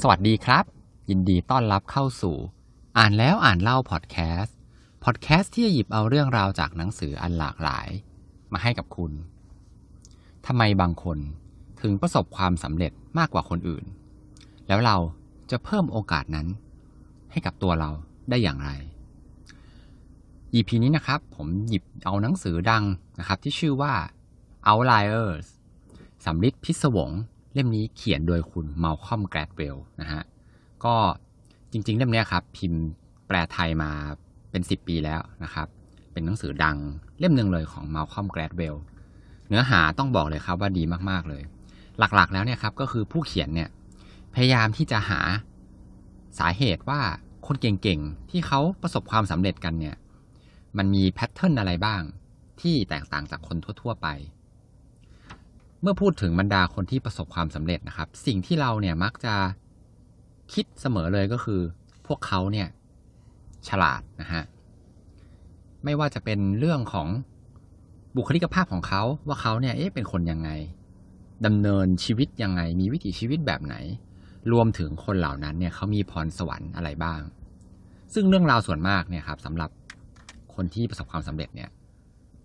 สวัสดีครับ ยินดีต้อนรับเข้าสู่ อ่านแล้วอ่านเล่าพอดแคสต์พอดแคสต์ที่จะหยิบเอาเรื่องราวจากหนังสืออันหลากหลาย มาให้กับคุณทำไมบางคนถึงประสบความสำเร็จมากกว่าคนอื่น แล้วเราจะเพิ่มโอกาสนั้น ให้กับตัวเราได้อย่างไร EP นี้นะครับ ผมหยิบเอาหนังสือดังนะครับ ที่ชื่อว่า Outliers สัมฤทธิ์พิศวง เล่มนี้เขียนโดยคุณ Malcolm Gladwell นะฮะ ก็จริง ๆ เล่มนี้ครับ พิมพ์แปลไทยมาเป็น 10 ปีแล้วนะครับ เป็นหนังสือดังเล่มหนึ่งเลยของ Malcolm Gladwell เนื้อหาต้องบอกเลยครับว่าดีมากๆเลย หลักๆแล้วเนี่ยครับก็คือผู้เขียนเนี่ยพยายามที่จะหาสาเหตุว่าคนเก่งๆ ที่เขาประสบความสำเร็จกันเนี่ย มันมี pattern อะไรบ้างที่แตกต่างจากคนทั่ว ๆ ไป เมื่อพูดถึงบรรดาคนที่ประสบความสำเร็จนะครับ สิ่งที่เราเนี่ยมักจะคิดเสมอเลยก็คือ พวกเขาเนี่ยฉลาดนะฮะไม่ว่าจะเป็นเรื่องของบุคลิกภาพของเขาว่าเขาเนี่ยเอ๊ะเป็นคนยังไงดำเนินชีวิตยังไง มีวิถีชีวิตแบบไหน รวมถึงคนเหล่านั้นเนี่ยเขามีพรสวรรค์อะไรบ้าง ซึ่งเรื่องราวส่วนมากเนี่ยครับสำหรับคนที่ประสบความสำเร็จเนี่ย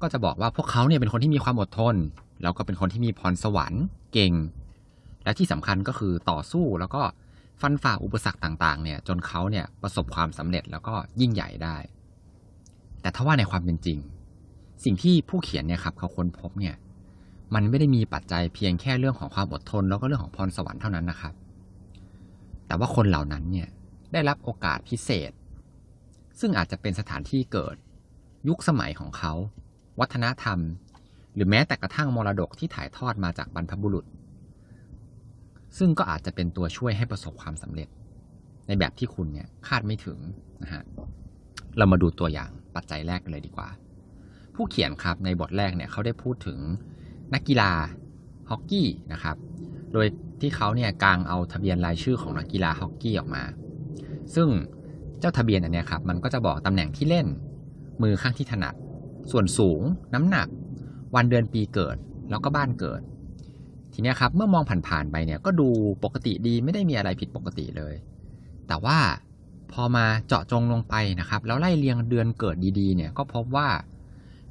ก็จะบอกว่าพวกเขาเนี่ยเป็นคนที่มีความอดทน แล้วก็เป็นคนที่มีพรสวรรค์เก่ง และที่สำคัญก็คือต่อสู้แล้วก็ฟันฝ่าอุปสรรคต่างๆ เนี่ย จนเขาเนี่ยประสบความสำเร็จแล้วก็ยิ่งใหญ่ได้ แต่ถ้าว่าในความเป็นจริง สิ่งที่ผู้เขียนเนี่ยครับเขาค้นพบเนี่ย มันไม่ได้มีปัจจัยเพียงแค่เรื่องของความอดทน แล้วก็เรื่องของพรสวรรค์เท่านั้นนะครับ แต่ว่าคนเหล่านั้นเนี่ยได้รับโอกาสพิเศษ ซึ่งอาจจะเป็นสถานที่เกิด ยุคสมัยของเขา วัฒนธรรม หรือแม้แต่กระทั่งมรดกที่ถ่ายทอดมาจากบรรพบุรุษ ซึ่งก็อาจจะเป็นตัวช่วยให้ประสบความสำเร็จ ในแบบที่คุณเนี่ยคาดไม่ถึงนะฮะเรามาดูตัวอย่างปัจจัยแรกกันเลยดีกว่า ผู้เขียนครับในบทแรกเนี่ยเขาได้พูดถึงนักกีฬาฮอกกี้นะครับ โดยที่เขาเนี่ยกางเอาทะเบียนรายชื่อของนักกีฬาฮอกกี้ออกมา ซึ่งเจ้าทะเบียนอันเนี้ยครับมันก็จะบอกตำแหน่งที่เล่น มือข้างที่ถนัด ส่วนสูง น้ำหนัก วันเดือนปีเกิด แล้วก็บ้านเกิด ทีนี้ครับเมื่อมองผ่านๆไปเนี่ยก็ดูปกติดีไม่ได้มีอะไรผิดปกติเลย แต่ว่าพอมาเจาะจงลงไปนะครับ แล้วไล่เรียงเดือนเกิดดีๆเนี่ยก็พบว่า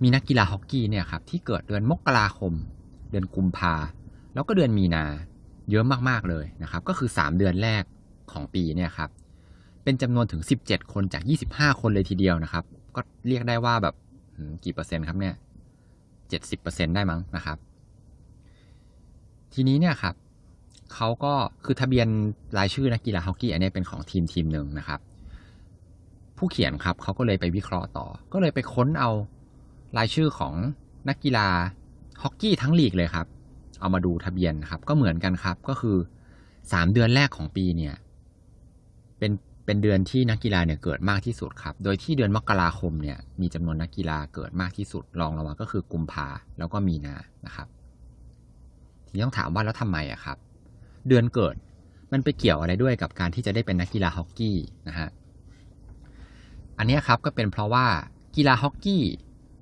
มีนักกีฬาฮอกกี้เนี่ยครับที่เกิดเดือนมกราคม เดือนกุมภาแล้วก็เดือนมีนาเยอะมากๆเลยนะครับ ก็คือ 3 เดือนแรกของปีเนี่ยครับเป็นจำนวนถึง 17 คนจาก 25 คนเลยทีเดียวนะครับ ก็เรียกได้ว่าแบบกี่เปอร์เซ็นต์ครับเนี่ย 70เปอร์เซ็นต์ได้มั้งนะครับ ทีนี้เนี่ยครับเขาก็คือทะเบียนรายชื่อนักกีฬาฮอกกี้อันนี้เป็นของทีมทีมหนึ่งนะครับ ผู้เขียนครับเขาก็เลยไปวิเคราะห์ต่อ ก็เลยไปค้นเอารายชื่อของนักกีฬาฮอกกี้ทั้งลีกเลยครับ เอามาดูทะเบียนครับ ก็เหมือนกันครับก็คือสามเดือนแรกของปีเนี่ย เป็น เป็นเดือนที่นักกีฬาเนี่ยเกิดมากที่สุดครับ โดยที่เดือนมกราคมเนี่ยมีจำนวนนักกีฬาเกิดมากที่สุดรองลงมาก็คือกุมภาแล้วก็มีนานะครับทีนี้ต้องถามว่าแล้วทำไมอะครับ เดือนเกิดมันไปเกี่ยวอะไรด้วยกับการที่จะได้เป็นนักกีฬาฮอกกี้นะฮะอันนี้ครับก็เป็นเพราะว่ากีฬาฮอกกี้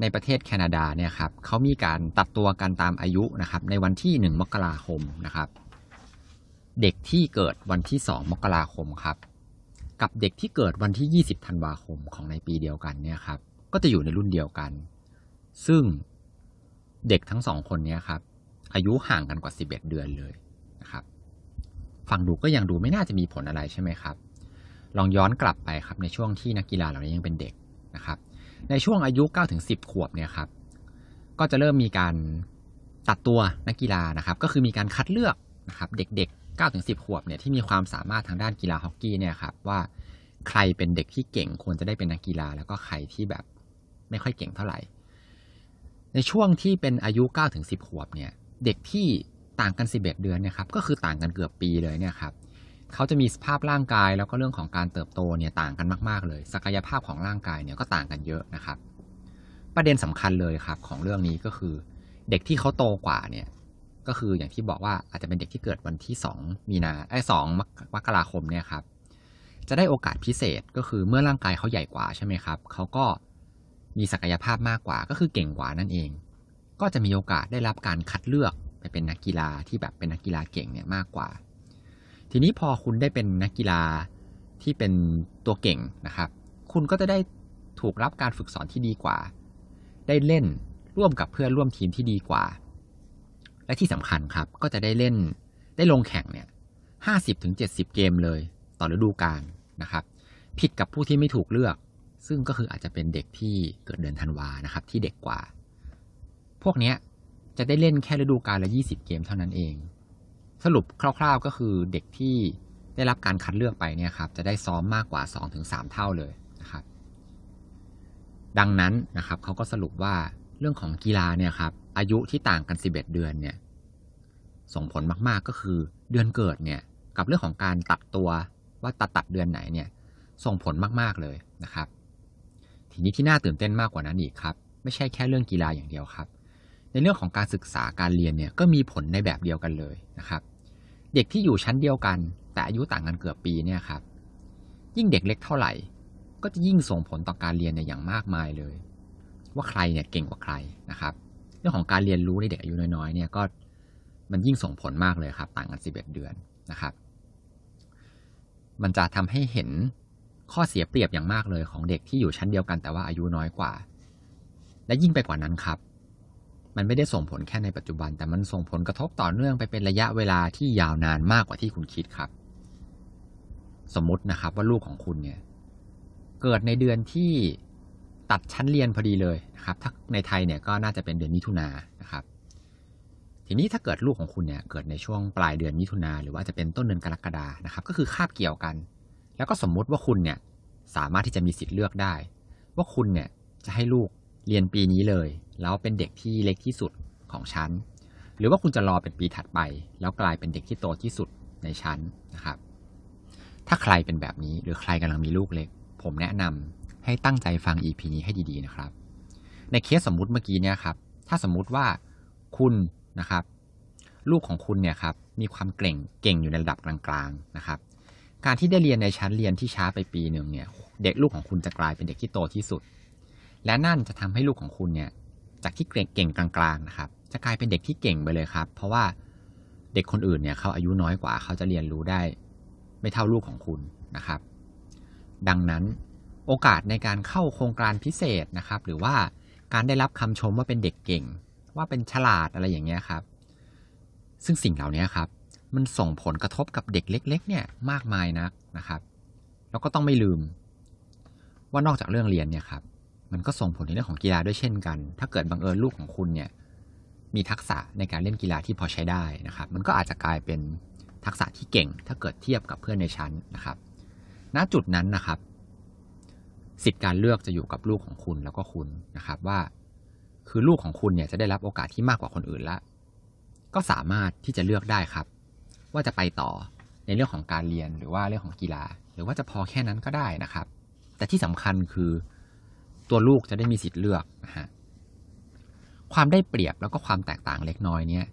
ในประเทศแคนาดาเนี่ยครับเขามีการตัดตัวกันตามอายุนะครับ ในวันที่ 1 มกราคมนะครับ เด็กที่เกิดวันที่ 2 มกราคมครับ กับเด็กที่เกิดวันที่ 20 ธันวาคมของในปีเดียวกันเนี่ยครับ ก็จะอยู่ในรุ่นเดียวกัน ซึ่งเด็กทั้งสองคนนี้ครับ อายุห่างกันกว่า 11 เดือนเลยนะครับฟังดูก็ยังดูไม่น่าจะมีผลอะไรใช่ไหมครับ ลองย้อนกลับไปครับในช่วงที่นักกีฬาเหล่านี้ยังเป็นเด็กนะครับ ในช่วงอายุ9ถึง10 ขวบเนี่ยครับ ก็จะเริ่มมีการตัดตัวนักกีฬานะครับ ก็คือมีการคัดเลือกนะครับ เด็กๆ 9ถึง10 ขวบเนี่ยที่มีความสามารถทางด้านกีฬาฮอกกี้เนี่ยครับว่าใครเป็นเด็กที่เก่งควรจะได้เป็นนักกีฬา แล้วก็ใครที่แบบไม่ค่อยเก่งเท่าไหร่ ในช่วงที่เป็นอายุ9ถึง10 ขวบเนี่ยเด็กที่ต่างกัน 11 เดือนเนี่ยครับก็คือต่างกันเกือบปีเลยเนี่ยครับเขาจะมีสภาพร่างกายแล้วก็เรื่องของการเติบโตเนี่ยต่างกันมาก ๆ เลย ศักยภาพของร่างกายเนี่ยก็ต่างกันเยอะนะครับ ประเด็นสำคัญเลยครับของเรื่องนี้ก็คือ เด็กที่เขาโตกว่าเนี่ย ก็คืออย่างที่บอกว่าอาจจะเป็นเด็กที่เกิดวันที่ 2 มีนาไอ้สองมกราคมเนี่ยครับ จะได้โอกาสพิเศษก็คือเมื่อร่างกายเขาใหญ่กว่าใช่ไหมครับเขาก็มีศักยภาพมากกว่า ก็คือเก่งกว่านั่นเอง ก็จะมีโอกาสได้รับการคัดเลือกไปเป็นนักกีฬาที่แบบเป็นนักกีฬาเก่งเนี่ยมากกว่าททีนี้พอคุณได้เป็นนักกีฬาที่เป็นตัวเก่งนะครับ คุณก็จะได้ถูกรับการฝึกสอนที่ดีกว่า ได้เล่นร่วมกับเพื่อนร่วมทีมที่ดีกว่า และที่สำคัญครับก็จะได้เล่นได้ลงแข่งเนี่ยห้าสิบถึงเจ็ดสิบเกมเลยต่อฤดูกาลนะครับ ผิดกับผู้ที่ไม่ถูกเลือก ซึ่งก็คืออาจจะเป็นเด็กที่เกิดเดือนธันวานะครับ ที่เด็กกว่า พวกเนี้ยจะได้เล่นแค่ฤดูกาลละยี่สิบเกมเท่านั้นเอง สรุปคร่าวๆก็คือเด็กที่ได้รับการคัดเลือกไปเนี่ยครับ จะได้ซ้อมมากกว่า2-3เท่าเลยนะครับ ดังนั้นนะครับเขาก็สรุปว่า รื่องของกีฬาเนี่ยครับอายุที่ต่างกัน 11 เดือนเนี่ยส่งผลมาก ๆ ก็คือเดือนเกิดเนี่ยกับเรื่องของการตัดตัวว่าตัดตัดเดือนไหนเนี่ยส่งผลมากๆเลยนะครับ ทีนี้ที่น่าตื่นเต้นมากกว่านั้นอีกครับ ไม่ใช่แค่เรื่องกีฬาอย่างเดียวครับ ในเรื่องของการศึกษาการเรียนเนี่ยก็มีผลในแบบเดียวกันเลยนะครับ เด็กที่อยู่ชั้นเดียวกัน แต่อายุต่างกันเกือบปีเนี่ยครับยิ่งเด็กเล็กเท่าไหร่ ก็จะยิ่งส่งผลต่อการเรียนในอย่างมากมายเลย ว่าใครเนี่ยเก่งกว่าใครนะครับ เรื่องของการเรียนรู้ในเด็กอายุน้อยๆเนี่ยก็มันยิ่งส่งผลมากเลยครับ ต่างกัน 11 เดือนนะครับ มันจะทำให้เห็นข้อเสียเปรียบอย่างมากเลยของเด็กที่อยู่ชั้นเดียวกันแต่ว่าอายุน้อยกว่า และยิ่งไปกว่านั้นครับ มันไม่ได้ส่งผลแค่ในปัจจุบัน แต่มันส่งผลกระทบต่อเนื่องไปเป็นระยะเวลาที่ยาวนานมากกว่าที่คุณคิดครับ สมมตินะครับว่าลูกของคุณเนี่ย เกิดในเดือนที่ ตัดชั้นเรียนพอดีเลยนะครับถ้าในไทยเนี่ยก็น่าจะเป็นเดือนมิถุนายนนะครับ ทีนี้ถ้าเกิดลูกของคุณเนี่ยเกิดในช่วงปลายเดือนมิถุนาหรือว่าจะเป็นต้นเดือนกรกฎานะครับ ก็คือคาบเกี่ยวกัน แล้วก็สมมุติว่าคุณเนี่ยสามารถที่จะมีสิทธิ์เลือกได้ ว่าคุณเนี่ยจะให้ลูกเรียนปีนี้เลย แล้วเป็นเด็กที่เล็กที่สุดของชั้น หรือว่าคุณจะรอเป็นปีถัดไป แล้วกลายเป็นเด็กที่โตที่สุดในชั้นนะครับ ถ้าใครเป็นแบบนี้หรือใครกำลังมีลูกเล็ก ผมแนะนำ ให้ตั้งใจฟัง EP นี้ให้ดีๆนะครับ ในเคสสมมุติเมื่อกี้เนี่ยครับ ถ้าสมมุติว่าคุณนะครับ ลูกของคุณเนี่ยครับมีความเก่งเก่งอยู่ในระดับกลางๆนะครับ การที่ได้เรียนในชั้นเรียนที่ช้าไปปีหนึ่งเนี่ยเด็กลูกของคุณจะกลายเป็นเด็กที่โตที่สุด และนั่นจะทำให้ลูกของคุณเนี่ยจากที่เก่งเก่งกลางๆนะครับ จะกลายเป็นเด็กที่เก่งไปเลยครับ เพราะว่าเด็กคนอื่นเนี่ยเขาอายุน้อยกว่าเขาจะเรียนรู้ได้ ไม่เท่าลูกของคุณนะครับ ดังนั้น โอกาสในการเข้าโครงการพิเศษนะครับ หรือว่าการได้รับคำชมว่าเป็นเด็กเก่ง ว่าเป็นฉลาดอะไรอย่างเงี้ยครับ ซึ่งสิ่งเหล่านี้ครับ มันส่งผลกระทบกับเด็กเล็ก ๆ เนี่ยมากมายนักนะครับ แล้วก็ต้องไม่ลืม ว่านอกจากเรื่องเรียนเนี่ยครับ มันก็ส่งผลในเรื่องของกีฬาด้วยเช่นกัน ถ้าเกิดบังเอิญลูกของคุณเนี่ยมีทักษะในการเล่นกีฬาที่พอใช้ได้นะครับ มันก็อาจจะกลายเป็นทักษะที่เก่ง ถ้าเกิดเทียบกับเพื่อนในชั้นนะครับ ณจุดนั้นนะครับ สิทธิ์การเลือกจะอยู่กับลูกของคุณแล้วก็คุณนะครับว่า คือลูกของคุณเนี่ยจะได้รับโอกาสที่มากกว่าคนอื่นละ ก็สามารถที่จะเลือกได้ครับ ว่าจะไปต่อในเรื่องของการเรียนหรือว่าเรื่องของกีฬา หรือว่าจะพอแค่นั้นก็ได้นะครับ แต่ที่สำคัญคือตัวลูกจะได้มีสิทธิ์เลือกนะฮะความได้เปรียบแล้วก็ความแตกต่างเล็กน้อยเนี่ย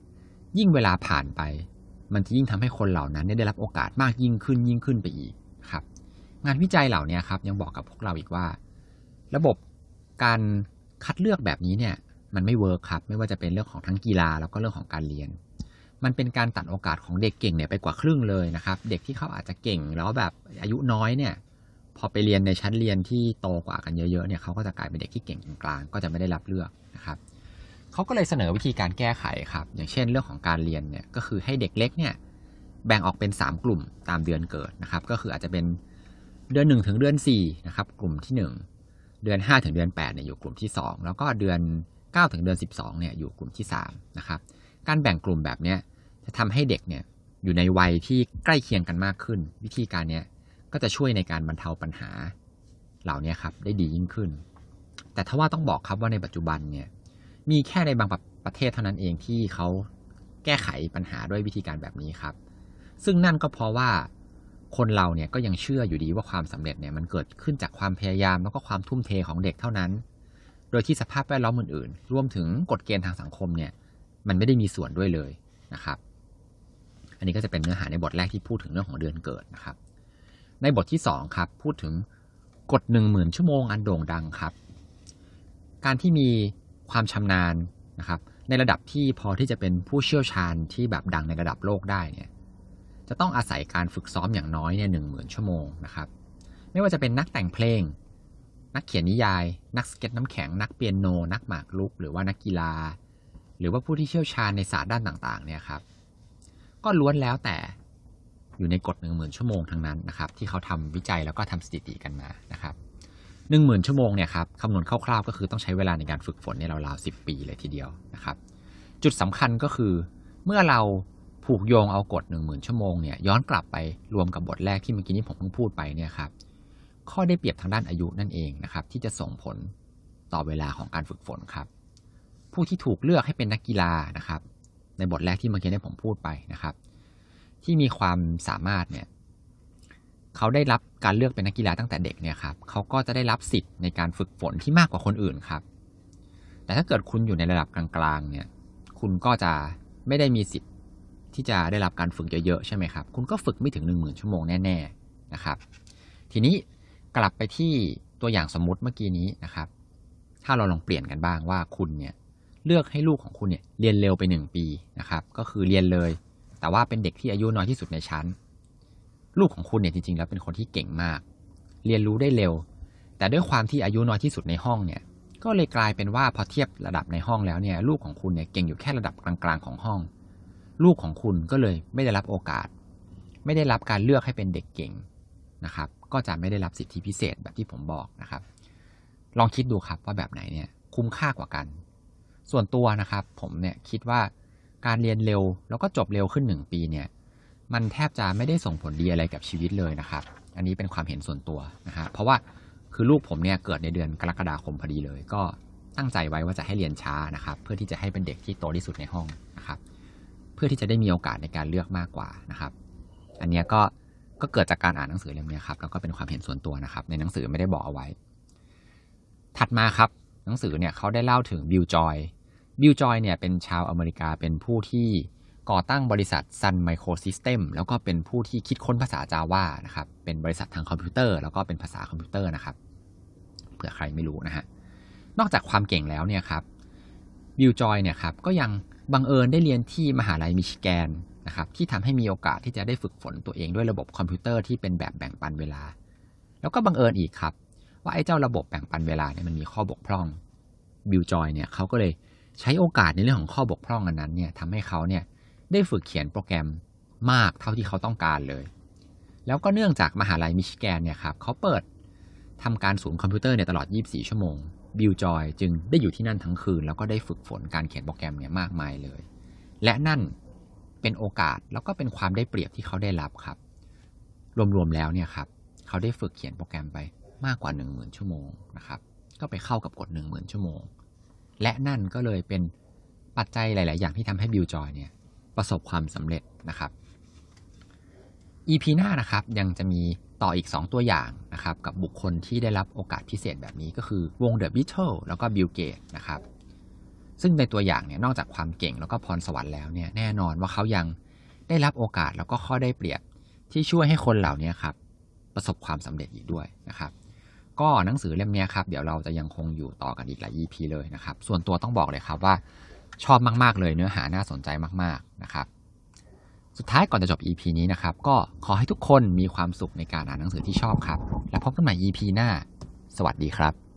ยิ่งเวลาผ่านไป มันจะยิ่งทำให้คนเหล่านั้นได้รับโอกาสมากยิ่งขึ้นยิ่งขึ้นไปอีก งานวิจัยเหล่านี้ครับยังบอกกับพวกเราอีกว่า ระบบการคัดเลือกแบบนี้เนี่ยมันไม่เวิร์คครับ ไม่ว่าจะเป็นเรื่องของทั้งกีฬาแล้วก็เรื่องของการเรียน มันเป็นการตัดโอกาสของเด็กเก่งเนี่ยไปกว่าครึ่งเลยนะครับ เด็กที่เขาอาจจะเก่งแล้วแบบอายุน้อยเนี่ยพอไปเรียนในชั้นเรียนที่โตกว่ากันเยอะๆเนี่ยเขาก็จะกลายเป็นเด็กที่เก่งกลางก็จะไม่ได้รับเลือกนะครับเขาก็เลยเสนอวิธีการแก้ไขครับ อย่างเช่นเรื่องของการเรียนเนี่ยก็คือให้เด็กเล็กเนี่ยแบ่งออกเป็น 3 กลุ่มตามเดือนเกิดนะครับ ก็คืออาจจะเป็น เดือน 1 ถึงเดือน4นะครับกลุ่มที่ 1 เดือน 5 ถึงเดือน8เนี่ยอยู่กลุ่มที่ 2 แล้วก็เดือน 9 ถึงเดือน 12เนี่ยอยู่กลุ่มที่3นะครับการแบ่งกลุ่มแบบเนี้ยจะทำให้เด็กเนี่ยอยู่ในวัยที่ใกล้เคียงกันมากขึ้น วิธีการเนี้ยก็จะช่วยในการบรรเทาปัญหาเหล่านี้ครับได้ดียิ่งขึ้น แต่ถ้าว่าต้องบอกครับว่าในปัจจุบันเนี่ยมีแค่ในบางประเทศเท่านั้นเองที่เขาแก้ไขปัญหาด้วยวิธีการแบบนี้ครับ ซึ่งนั่นก็เพราะว่า คนเราเนี่ยก็ยังเชื่ออยู่ดีว่าความสำเร็จเนี่ยมันเกิดขึ้นจากความพยายามแล้วก็ความทุ่มเทของเด็กเท่านั้น โดยที่สภาพแวดล้อมอื่นๆ รวมถึงกฎเกณฑ์ทางสังคมเนี่ยมันไม่ได้มีส่วนด้วยเลยนะครับ อันนี้ก็จะเป็นเนื้อหาในบทแรกที่พูดถึงเรื่องของเดือนเกิดนะครับ ในบทที่2ครับพูดถึงกฎหนึ่งหมื่นชั่วโมงอันโด่งดังครับ การที่มีความชำนาญนะครับในระดับที่พอที่จะเป็นผู้เชี่ยวชาญที่แบบดังในระดับโลกได้เนี่ย จะต้องอาศัยการฝึกซ้อมอย่างน้อยเนี่ยหนึ่งหมื่นชั่วโมงนะครับ ไม่ว่าจะเป็นนักแต่งเพลง นักเขียนนิยาย นักสเก็ตน้ำแข็ง นักเปียโน นักหมากรุก หรือว่านักกีฬา หรือว่าผู้ที่เชี่ยวชาญในศาสตร์ด้านต่างๆเนี่ยครับก็ล้วนแล้วแต่อยู่ในกฎหนึ่งหมื่นชั่วโมงทั้งนั้นนะครับ ที่เขาทำวิจัยแล้วก็ทำสถิติกันมานะครับหนึ่งหมื่นชั่วโมงเนี่ยครับคำนวณคร่าวๆ ก็คือต้องใช้เวลาในการฝึกฝนในราวๆสิบปีเลยทีเดียวนะครับ จุดสำคัญก็คือเมื่อเรา ผูกโยงเอากฎหนึ่งหมื่นชั่วโมงเนี่ยย้อนกลับไปรวมกับบทแรกที่เมื่อกี้นี้ผมเพิ่งพูดไปเนี่ยครับข้อได้เปรียบทางด้านอายุนั่นเองนะครับที่จะส่งผลต่อเวลาของการฝึกฝนครับ ผู้ที่ถูกเลือกให้เป็นนักกีฬานะครับ ในบทแรกที่เมื่อกี้นี้ผมพูดไปนะครับ ที่มีความสามารถเนี่ยเขาได้รับการเลือกเป็นนักกีฬาตั้งแต่เด็กเนี่ยครับเขาก็จะได้รับสิทธิ์ในการฝึกฝนที่มากกว่าคนอื่นครับ แต่ถ้าเกิดคุณอยู่ในระดับกลางๆเนี่ยคุณก็จะไม่ได้มีสิทธิ์ ที่จะได้รับการฝึกเยอะๆใช่ไหมครับ คุณก็ฝึกไม่ถึง 1 0,000 ชั่วโมงแน่ๆนะครับ ทีนี้กลับไปที่ตัวอย่างสมมุติเมื่อกี้นี้นะครับ ถ้าเราลองเปลี่ยนกันบ้างว่าคุณเนี่ยเลือกให้ลูกของคุณเนี่ยเรียนเร็วไป 1 ปีนะครับ ก็คือเรียนเลย แต่ว่าเป็นเด็กที่อายุน้อยที่สุดในชั้น ลูกของคุณเนี่ยจริงๆแล้วเป็นคนที่เก่งมาก เรียนรู้ได้เร็ว แต่ด้วยความที่อายุน้อยที่สุดในห้องเนี่ยก็เลยกลายเป็นว่าพอเทียบระดับในห้องแล้วเนี่ยลูกของคุณเนี่ยเก่งอยู่แค่ระดับกลางๆของห้อง ลูกของคุณก็เลยไม่ได้รับโอกาส ไม่ได้รับการเลือกให้เป็นเด็กเก่งนะครับ ก็จะไม่ได้รับสิทธิพิเศษแบบที่ผมบอกนะครับ ลองคิดดูครับว่าแบบไหนเนี่ยคุ้มค่ากว่ากัน ส่วนตัวนะครับผมเนี่ยคิดว่าการเรียนเร็วแล้วก็จบเร็วขึ้นหนึ่งปีเนี่ยมันแทบจะไม่ได้ส่งผลดีอะไรกับชีวิตเลยนะครับ อันนี้เป็นความเห็นส่วนตัวนะฮะเพราะว่าคือลูกผมเนี่ยเกิดในเดือนกรกฎาคมพอดีเลย ก็ตั้งใจไว้ว่าจะให้เรียนช้านะครับ เพื่อที่จะให้เป็นเด็กที่โตที่สุดในห้องนะครับ เพื่อที่จะได้มีโอกาสในการเลือกมากกว่านะครับ อันนี้ก็ก็เกิดจากการอ่านหนังสือเล่มนี้ครับแล้วก็เป็นความเห็นส่วนตัวนะครับ ในหนังสือไม่ได้บอกเอาไว้ ถัดมาครับ หนังสือเนี่ยเขาได้เล่าถึง Bill Joy Bill Joy เนี่ยเป็นชาวอเมริกาเป็นผู้ที่ก่อตั้งบริษัท Sun Microsystem แล้วก็เป็นผู้ที่คิดค้นภาษาจาวานะครับ เป็นบริษัททางคอมพิวเตอร์ แล้วก็เป็นภาษาคอมพิวเตอร์นะครับ เผื่อใครไม่รู้นะฮะ นอกจากความเก่งแล้วเนี่ยครับ Bill Joy เนี่ยครับก็ยัง บังเอิญได้เรียนที่มหาลัยมิชิแกนนะครับที่ทำให้มีโอกาสที่จะได้ฝึกฝนตัวเองด้วยระบบคอมพิวเตอร์ที่เป็นแบบแบ่งปันเวลา แล้วก็บังเอิญอีกครับ ว่าไอ้เจ้าระบบแบ่งปันเวลาเนี่ยมันมีข้อบกพร่อง Bill Joy เนี่ยเขาก็เลยใช้โอกาสในเรื่องของข้อบกพร่องอันนั้นเนี่ยทำให้เขาเนี่ยได้ฝึกเขียนโปรแกรมมากเท่าที่เขาต้องการเลย แล้วก็เนื่องจากมหาลัยมิชิแกนเนี่ยครับเขาเปิดทำการศูนย์คอมพิวเตอร์เนี่ยตลอด 24 ชั่วโมง Bill Joy จึงได้อยู่ที่นั่นทั้งคืน แล้วก็ได้ฝึกฝนการเขียนโปรแกรมเนี่ยมากมายเลย และนั่นเป็นโอกาสแล้วก็เป็นความได้เปรียบที่เขาได้รับครับ รวมๆแล้วเนี่ยครับเขาได้ฝึกเขียนโปรแกรมไปมากกว่า 10,000 ชั่วโมงนะครับ ก็ไปเข้ากับกฎ 10,000 ชั่วโมง และนั่นก็เลยเป็นปัจจัยหลาย ๆ อย่างที่ทำให้ Bill Joy เนี่ยประสบความสำเร็จนะครับ EP หน้านะครับยังจะมี ต่ออีก 2 ตัวอย่างนะครับกับบุคคลที่ได้รับโอกาสพิเศษแบบนี้ก็คือวง The Beatles แล้วก็บิลเกตนะครับซึ่งในตัวอย่างเนี่ยนอกจากความเก่งแล้วก็พรสวรรค์แล้วเนี่ยแน่นอนว่าเขายังได้รับโอกาสแล้วก็ข้อได้เปรียบที่ช่วยให้คนเหล่านี้ครับประสบความสำเร็จอีกด้วยนะครับก็หนังสือเล่มนี้ครับเดี๋ยวเราจะยังคงอยู่ต่อกันอีกหลาย EP เลยนะครับส่วนตัวต้องบอกเลยครับว่าชอบมาก ๆ เลยเนื้อหาน่าสนใจมาก ๆ นะครับ สุดท้ายก่อนจะจบ EP นี้นะครับ ก็ขอให้ทุกคนมีความสุขในการอ่านหนังสือที่ชอบครับ และพบกันใหม่ EP หน้า สวัสดีครับ